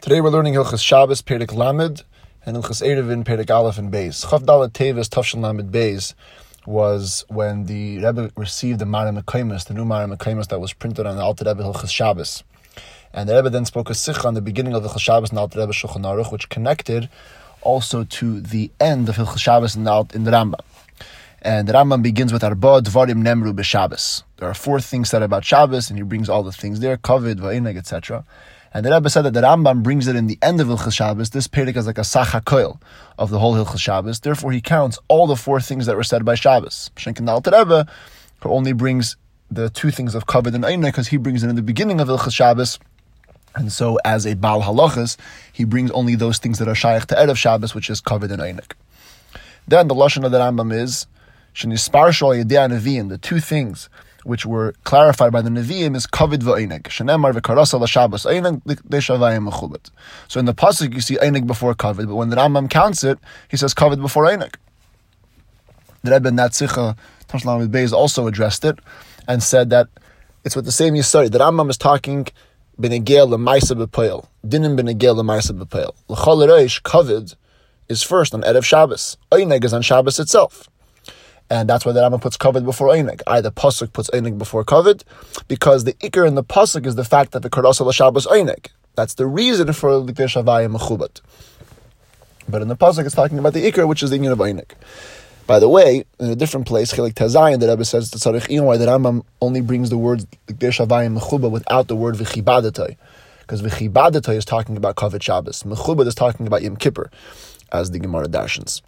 Today we're learning Hilchas Shabbos, Perek Lamed, and Hilchas Erevin, Perek Aleph and Beis. Chav Dalet Tevis, Lamed Beis, was when the Rebbe received the Mara Mekaimus, the new Mara Mekaimus that was printed on the Alter Rebbe Hilchas Shabbos. And the Rebbe then spoke a Sikha on the beginning of the Hilchas Shabbos in the Alter Rebbe Shulchan Aruch, which connected also to the end of Hilchas Shabbos in the, in the Rambam. And the Rambam begins with Arba Dvarim Nemru b'Shabbos. There are four things said about Shabbos, and he brings all the things there, Kavid, Va'ineg, etc. And the Rebbe said that the Rambam brings it in the end of Hilchas Shabbos. This Perek is like a Sachakoil of the whole Hilchas Shabbos. Therefore, he counts all the four things that were said by Shabbos. Shenkin the Rebbe only brings the two things of Kavod and Einek because he brings it in the beginning of Hilchas Shabbos. And so, as a Baal Halachas, he brings only those things that are Shaykh to Erev Shabbos, which is Kavod and Einek. Then the Lashon of the Rambam is Shenispar Shal Yedei the two things which were clarified by the Nevi'im is Kavid v'Einig. Shenemar v'Karasa l'Shabbos Einig l'Shavayim mechubet. So in the pasuk you see Einig before Kavid, but when the Rambam counts it, he says Kavid before Einig. The Rebbe Natzicha Tashlam Beis also addressed it and said that it's with the same Yisari. The Rambam is talking Benegel l'Maisa b'Peil. Dinim Benegel l'Maisa b'Peil. L'Chol Reish Kavid is first on Erev Shabbos. Einig is on Shabbos itself. And that's why the Rambam puts Kavod before Einig. Either Pasuk puts Einig before Kavod, because the Iker in the Pasuk is the fact that the Karasa Shabbos Einig. That's the reason for Likdesh Havaya Mechubat. But in the Pasuk, it's talking about the Iker, which is the union of Einig. By the way, in a different place, Chilik Tazayin, the Rebbe says to Tzarech Iyon, why the Rambam only brings the words Likdesh Havaya Mechuba without the word V'chibadatai. Because V'chibadatai is talking about Kavod Shabbos. Mechubat is talking about Yom Kippur, as the Gemara dashens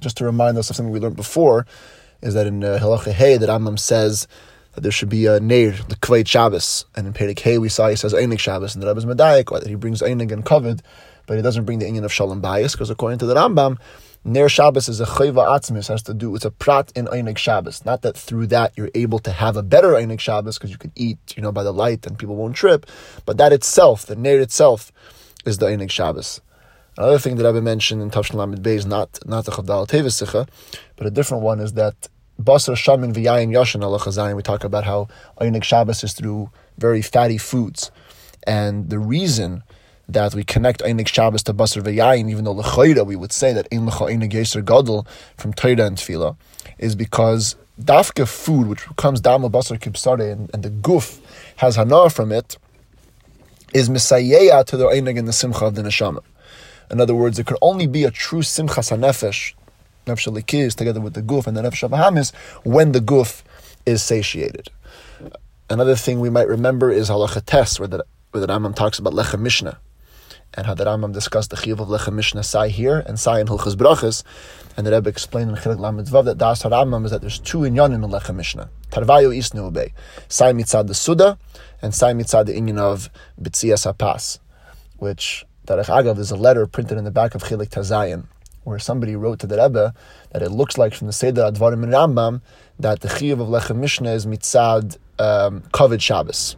just to remind us of something we learned before, is that in uh, Halacha Hey, that Rambam says that there should be a Neir, the Kveit Shabbos. And in Perek Hey, we saw he says Einig Shabbos, and the Rebbe's Medayik, that he brings Einig and Kavod, but he doesn't bring the inyan of Shalom Bayis, because according to the Rambam, Ner Shabbos is a chayva atzmis, has to do, it's a prat in Einig Shabbos. Not that through that you're able to have a better Einig Shabbos, because you can eat, you know, by the light and people won't trip, but that itself, the Ner itself, is the Einig Shabbos. Another thing that I've been mentioned in Tavshin Lamed Bey is not not the Chavdal Tevis but a different one is that Basar Shamin V'Yayin Yashin Allah We talk about how Einik Shabbos is through very fatty foods, and the reason that we connect Einik Shabbos to Basar V'Yayin, even though L'chayda we would say that Ein L'cha Einik Yeser Gadol from Torah and Tefillah, is because dafka food, which comes down with Basar Kibsare, and, and the guf has hana from it, is misayeya to the Einik and the Simcha of the Neshama. In other words, it could only be a true simchas hanefesh, nefesh together with the guf and the nefesh abahamis, when the guf is satiated. Another thing we might remember is halacha tes, where the, where the Rambam talks about lechem mishnah, and how the Rambam discussed the chiyuv of lechem mishnah sai here and sai in hilchas brachas, and the Rebbe explained in Chilik Lamed that das Rambam is that there's two inyanim in lechem mishnah. Tarvayu isnu ubei, sai mitzad the suda, and sai mitzad the inyan of bitzias hapas, which Agav, there's a letter printed in the back of Chilik Tazayin, where somebody wrote to the Rebbe that it looks like from the Seder Advarim and Rambam that the Chiyuv of Lechem Mishnah is mitzad um, Kovid Shabbos,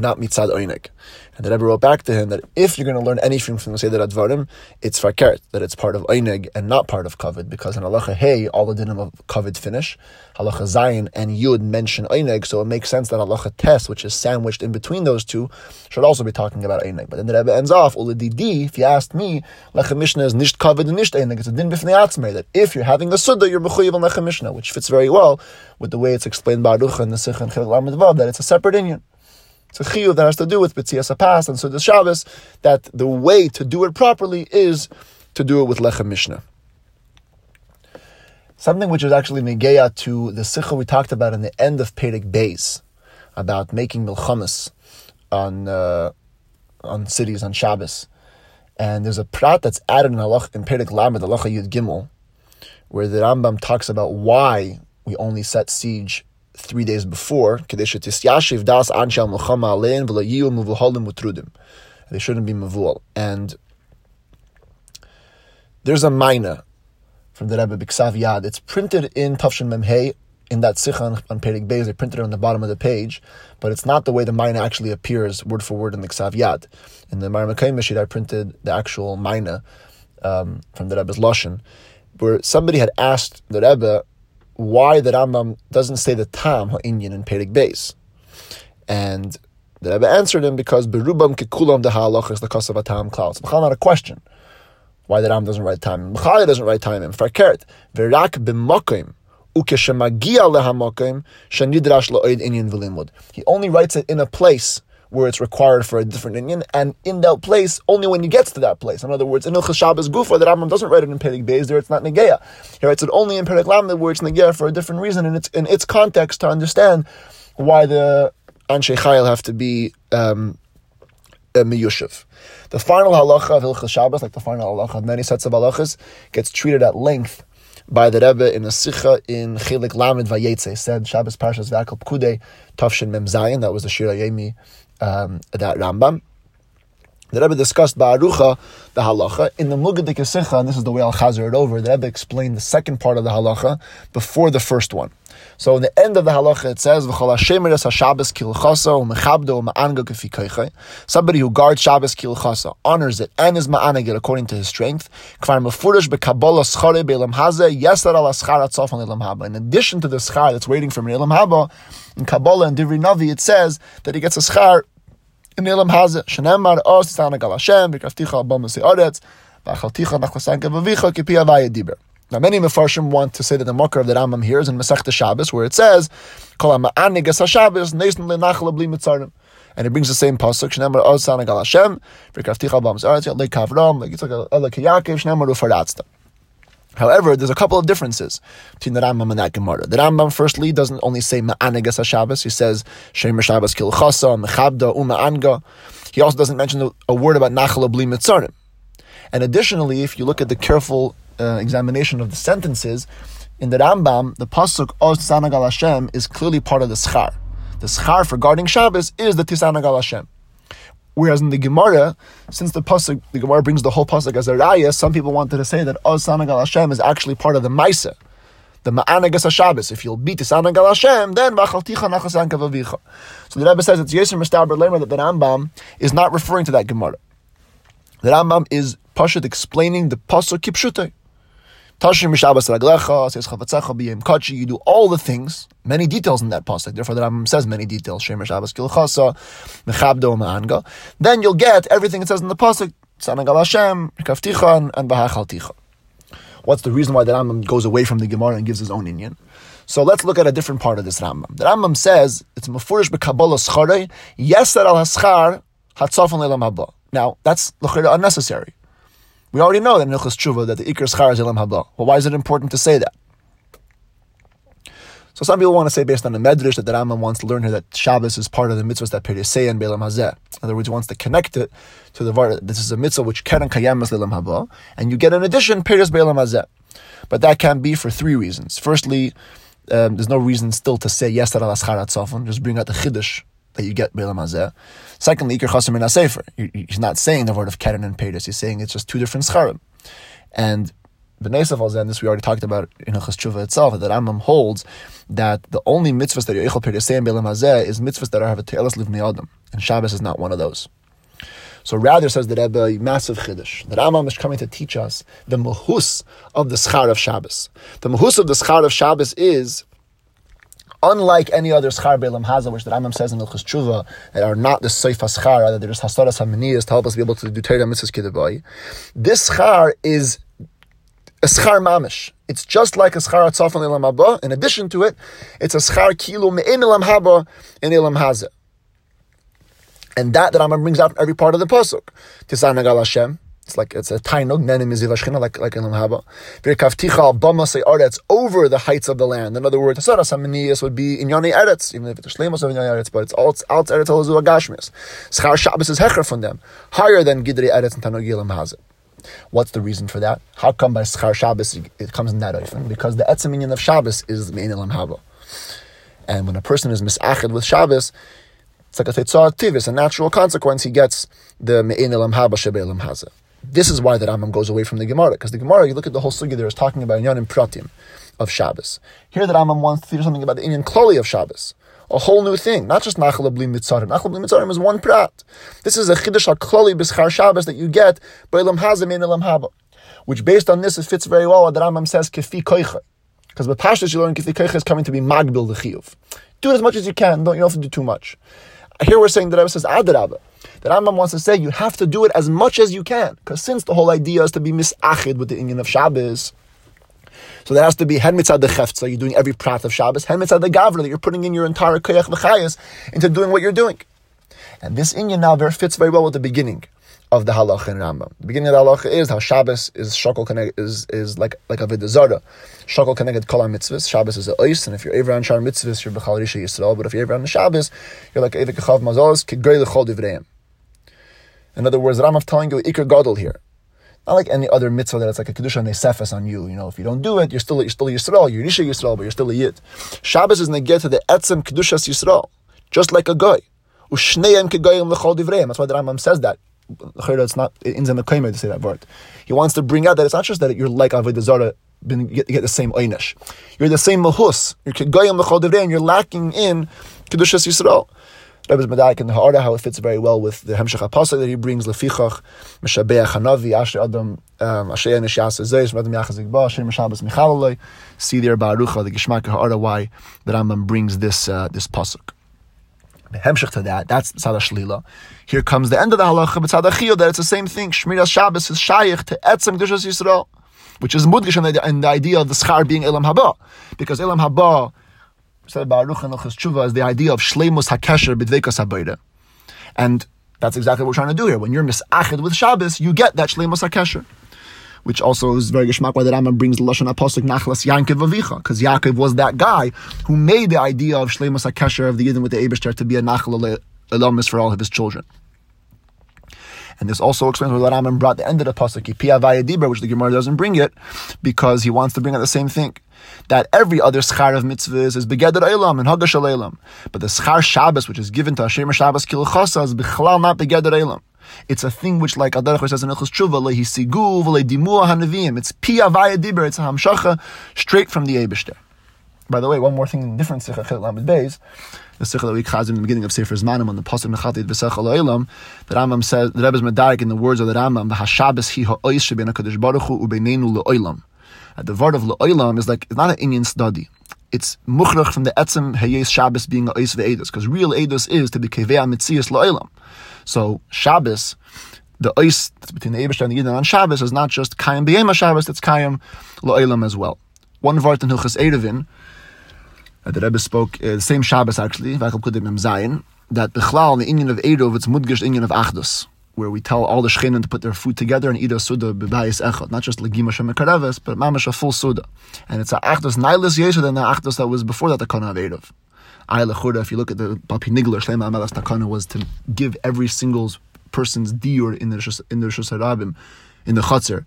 not mitzad Oinik. And the Rebbe wrote back to him that if you're going to learn anything from the Seder Advarim, it's fakert, that it's part of Einig and not part of Kavod, because in Halacha Hey, all the dinim of Kavod finish. Halacha Zayin and Yud mention Einig, so it makes sense that Halacha Tes, which is sandwiched in between those two, should also be talking about Einig. But then the Rebbe ends off, Uladidi, if you asked me, Lechem Mishnah is Nisht Kavod and Nisht Einig. It's a din b'fnei atzmei, that if you're having a Suddha, you're Mechuyev on Lechem Mishnah, which fits very well with the way it's explained by Arucha and the Sikh and Lamed that it's a separate inyan. It's a chiyuv that has to do with B'tzias Pas and so the Shabbos, that the way to do it properly is to do it with Lechem Mishnah. Something which is actually negeya to the sikha we talked about in the end of Perek Beis, about making milchamas on uh, on cities on Shabbos. And there's a prat that's added in, Halach, in Perek Lamed, Halacha Yud Gimel, where the Rambam talks about why we only set siege three days before, They shouldn't be mavul. And there's a mina from the Rebbe Biksav Yad. It's printed in Tafshin Memhei, in that Sikhan on Perik Beis. They printed it on the bottom of the page, but it's not the way the mina actually appears word for word in the Ksav Yad. In the Maramakaim Mashid, I printed the actual mina um, from the Rebbe's Lashon, where somebody had asked the Rebbe, why the Rambam doesn't say the Tam Ha'inyan in Perik Beis. And The Rebbe answered him because berubam kekulam the cost of a tam cloud. It's not a question why the Ram doesn't write time. B'chaya doesn't write time lo'id inyan v'limud. He only writes it in a place where it's required for a different inyan, and in that place, only when he gets to that place. In other words, in Ilchas Shabbos Gufa, that Rambam doesn't write it in Perik Beis, there it's not Negeya. He writes it only in Perik Lamed, where it's Negeya for a different reason, and it's in its context to understand why the Anshe Chayil have to be um. The final halacha of Hilchas Shabbos, like the final halacha of many sets of halachas, gets treated at length by the Rebbe in a sicha in Chilik Lamed Vayetze, said Shabbos Parshas Vakal Pkude Tafshin Mem Zayin, that was the Shira Yemi um, that Rambam. The Rebbe discussed Ba'arucha, the halacha, in the Mugadik Sicha, and this is the way I'll chazer it over, the Rebbe explained the second part of the halacha before the first one. So in the end of the halacha it says, V'chol Hashemeres HaShabbos kilchasa u'mechabdo u'ma'anga kefi Somebody who guards Shabbos kilchasa, honors it, and is ma'anagit according to his strength. In addition to the schar that's waiting for elam haba, in Kabbalah and Divri Navi it says that he gets a schar in Elam Hazeh. Shenemar os tzana gal Hashem, v'krafticha abam se'aretz, v'achalticha nachlasanka v'vicha kipi avaya diber. Now, many Mefarshim want to say that the Makar of the Rambam here is in Masech Shabbos, where it says. And it brings the same pasuk, Shnemar oz tzana gal Hashem, v'krafticha abam se'aretz, yat le'kavram, like it's like a Shnemar u'faratzta. However, there's a couple of differences between the Rambam and that Gemara. The Rambam, firstly, doesn't only say Ma'anigas HaShabbos, he says Shemer Shabbos Kilchasa, Mechabda, Uma'anga. He also doesn't mention a word about Nachal Bli Mitzarim. And additionally, if you look at the careful uh, examination of the sentences, in the Rambam, the Pasuk Oz Tzanagal Hashem is clearly part of the Schar. The Schar for guarding Shabbos is the Tisanagal Hashem. Whereas in the Gemara, since the pasuk, the Gemara brings the whole pasuk as a raya, some people wanted to say that Oz Sanagal Hashem is actually part of the Maisa, the Ma'anagas HaShabbos. If you'll beat the Hashem, then V'achalticha Nachasanka Vavicha. So the Rebbe says it's Yisr Mustaber Lemer that the Rambam is not referring to that Gemara. The Rambam is Pashut explaining the pasuk Kipshutay. Tashim Mishabas Raglecha, says Chavatzecha B'yem Kachi, you do all the things, many details in that pasuk. Therefore, the Rambam says many details. Shem Mishabas Kilchasa, Mechabdo Ma'anga. Then you'll get everything it says in the pasuk, Sanagal Hashem, Kafticha, and Bahachalticha. What's the reason why the Rambam goes away from the Gemara and gives his own inyan? So let's look at a different part of this Rambam. The Rambam says, it's Mefurish B'Kabbalah Schare, Yeser al Haschar, Hatzafon Lelam. Now, that's unnecessary. We already know that in Tshuva that the Iker Schar is Elam Haba. Well, why is it important to say that? So some people want to say based on the Medrash that the Rambam wants to learn here that Shabbos is part of the mitzvahs that Perisei and Belam Hazeh. In other words, he wants to connect it to the Var. This is a mitzvah which Keren Kayam is Lelam Haba, and you get in addition Peris Belam Hazeh. But that can be for three reasons. Firstly, um, there's no reason still to say yes to Alaschar Just bring out the Chiddush that you get Belam Hazeh. Secondly, Iker Chasim in Sefer. He's not saying the word of Keren and Peres. He's saying it's just two different scharim. And B'nei and this we already talked about in Hilchas Tshuva itself, that Rambam holds that the only mitzvahs that Yochel Peresei and Belam Hazeh is mitzvahs that are have a Te'elas Livni Adam. And Shabbos is not one of those. So rather says the Rebbe, massive chiddush. The Rambam is coming to teach us the mahus of the schar of Shabbos. The mahus of the schar of Shabbos is unlike any other schar be'elam haza, which the Rambam says in Ilchus Tshuva, that are not the seif schar, that they're just hasaras hamaniyas to help us be able to do Torah mitzvahs kidabai. This schar is a schar mamish. It's just like a schar atzaf in haba. In addition to it, it's a schar kilo me'in elam haba in elam haza. And that the Rambam brings out from every part of the pasuk. Tisan nagal Hashem. It's like it's a tainug nenim izivashchina like like in Haba. Virkavticha bama say aretz over the heights of the land. In other words, asaras hamaniyas would be in yoni eretz, even if it's shlemos of yoni eretz, but it's alt alt eretz halazu agashmis. Schar Shabbos is hecher from them, higher than gidri eretz and tanugilim hazit. What's the reason for that? How come by Schar Shabbos it comes in that often? Because the etzeminion of Shabbos is Mein Elam Haba. And when a person is misached with Shabbos, it's like a tetzah tivis, a natural consequence, he gets the Mein Elam Haba Shebe Elam Hazeh. This is why the Rambam goes away from the Gemara, because the Gemara, you look at the whole sugya there is talking about Inyan Pratim of Shabbos. Here the Rambam wants to do something about the Inyan Kloli of Shabbos. A whole new thing, not just Nachal Bli Mitzarim. Nachal Bli Mitzarim is one prat. This is a Chiddush HaKloli B'schar Shabbos that you get by Elam Hazim Haba. Which based on this, it fits very well what the Rambam says, Kefi Koicha. Because with Pashtas you learn Kefi Koicha is coming to be Magbil the Chiyuv. Do it as much as you can, don't, you don't have to do too much. here we're saying that Rebbe says Adarabba. That Rambam wants to say you have to do it as much as you can. Because since the whole idea is to be misachid with the inyan of Shabbos, so there has to be hen mitzad the you're doing every prat of Shabbos, hen mitzad the gavra, that you're putting in your entire koyach v'chayas into doing what you're doing. And this inyan now very fits very well with the beginning of the halacha in Rambam. The beginning of the halacha is how Shabbos is shokol connected, is is like like a vidazara. Shokol connected kol mitzvahs. Shabbos is a ois, and if you're on shar mitzvahs, you're bechal risha yisrael. But if you're on the Shabbos, you're like evik chav mazos kigoy lechol divreim. In other words, Rambam telling you ikar gadol here. Not like any other mitzvah that it's like a kedusha nesefes on you. You know, if you don't do it, you're still you're still Yisrael. You're Risha Yisrael, but you're still a Yid. Shabbos is neged to the etzem kedushas Yisrael, just like a guy. Divreim. That's why the Rambam says that. It's not in Zemekaimer to say that word. He wants to bring out that it's not just that you're like Avodah Zarah, get, get the same einish. You're the same mahus. You're kegoyim lechol divreim. You're lacking in kedushas Yisrael. Rebbe's Medaik in the Ha'ara, how it fits very well with the Hemshech HaPasuk that he brings, Lefichach, Meshabeach Hanavi, Asher Adam, um, Asher Nishas Zeis, Madam Yachazik Ba, Asher Meshabas Michalaloi, see there Barucha, the Geshmak Ha'ara, why the Rambam brings this, uh, this Pasuk. Hemshech to that, that's Tzad Shlila. Here comes the end of the halacha, but Tzad that it's the same thing. Shmiras Shabbos is Shayich to Etzem Kedushas Yisrael, which is Mudgish in the, in the idea of the Schar being Elam Haba. Because Elam Haba, said Baruch and Tshuva is the idea of Shleimus Hakesher B'dvekas Habayda. And that's exactly what we're trying to do here. When you're misachid with Shabbos, you get that Shleimus Hakesher. Which also is very geschmack why the Rambam brings the Lashon Apostle Nachlas Yankov Avicha, because Yaakov was that guy who made the idea of Shleimus Hakesher of the Yidden with the Abishter to be a Nachal Elamis for all of his children. And this also explains why the Rambam brought the end of the pasuk, Pia Dibra, which the Gemara doesn't bring it, because he wants to bring out the same thing. That every other schar of mitzvahs is begeder elam and hagash elam. But the schar Shabbos, which is given to Hashem Shabbos kilchasa, is bichlal not begeder elam. It's a thing which, like Adarach says in Echus Tshuva, lehisigu v'ledimua hanavim. It's pia vaya dibra. It's a hamshacha straight from the Eibushter. By the way, one more thing in different Sikha Chil Lamed Beis, the Sikha that we chazim in the beginning of Sefer Zmanim on the Pasuk Mechatid V'Sech Elam, the Rambam says, the Rebbe's Medarik in the words of the Rambam, V'Hashabes hi ha'ois shebein HaKadosh Baruch Hu u'beinenu le'olam. The word of le'olam is like, it's not an inyan study. It's muchrach from the etzem heyes Shabbos being a ois ve'edus, because real edus is to be kevea mitzias le'olam. So Shabbos, the ois between the Eibush and the Yidden on Shabbos is not just kayim b'yema Shabbos, it's kayim le'olam as well. One word in Hilchas Erevin, uh, the Rebbe spoke uh, the same Shabbos actually, that Bechlal, the inyan of Eidov, it's Mudgish inyan of Achdus, where we tell all the Shchenin to put their food together and eat a Suda echad, not just Legima Shem Kareves, but Mamash a full Suda. And it's a Achdus Nailis Yesha than the Achdus that was before that the Kana of Eidov. If you look at the Papi Nigler, Shlema Amelas Takana was to give every single person's dior in the in the in the Chatzar,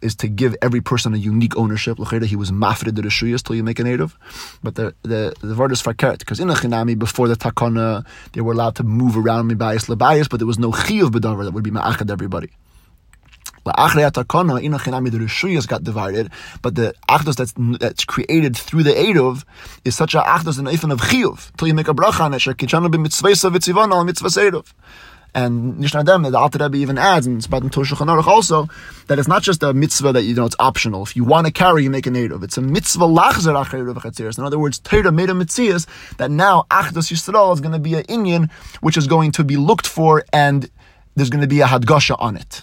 is to give every person a unique ownership. He was mafred the reshuyas till you make a native, but the the the word is fakert because in a chinami before the takana they were allowed to move around mibayis labayis, but there was no chiyuv bedavar that would be ma'achad everybody. La'achrei takana in a chinami the reshuyas got divided, but the achdus that's that's created through the edov is such a achdus in the of chiyuv till you make a bracha on it. Shekichanu b'mitzvesa v'tzivana al mitzvah. And Nishna Nishnadem, the Alter Rebbe even adds, and it's about in Toshulchan Aruch also, that it's not just a mitzvah that you know it's optional. If you want to carry, you make a native. It's a mitzvah lachzer acher In other words, Torah made a mitzvah that now Achdus Yisrael is going to be an inyan which is going to be looked for, and there's going to be a hadgasha on it.